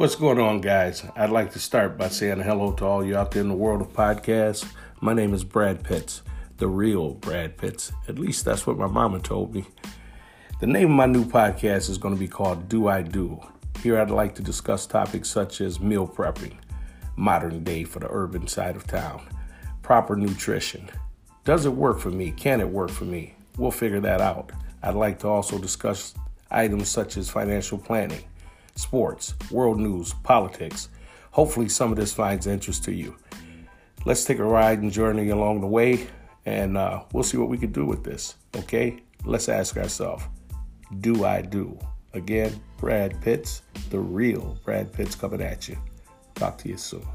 What's going on, guys? I'd like to start by saying hello to all you out there in the world of podcasts. My name is Brad Pitts, the real Brad Pitts. At least that's what my mama told me. The name of my new podcast is going to be called Do I Do. Here I'd like to discuss topics such as meal prepping, modern day for the urban side of town, proper nutrition. Does it work for me? Can it work for me? We'll figure that out. I'd like to also discuss items such as financial planning, sports, world news, politics. Hopefully, some of this finds interest to you. Let's take a ride and journey along the way, and uh, we'll see what we can do with this. Okay? Let's ask ourselves Do I do? Again, Brad Pitts, the real Brad Pitts coming at you. Talk to you soon.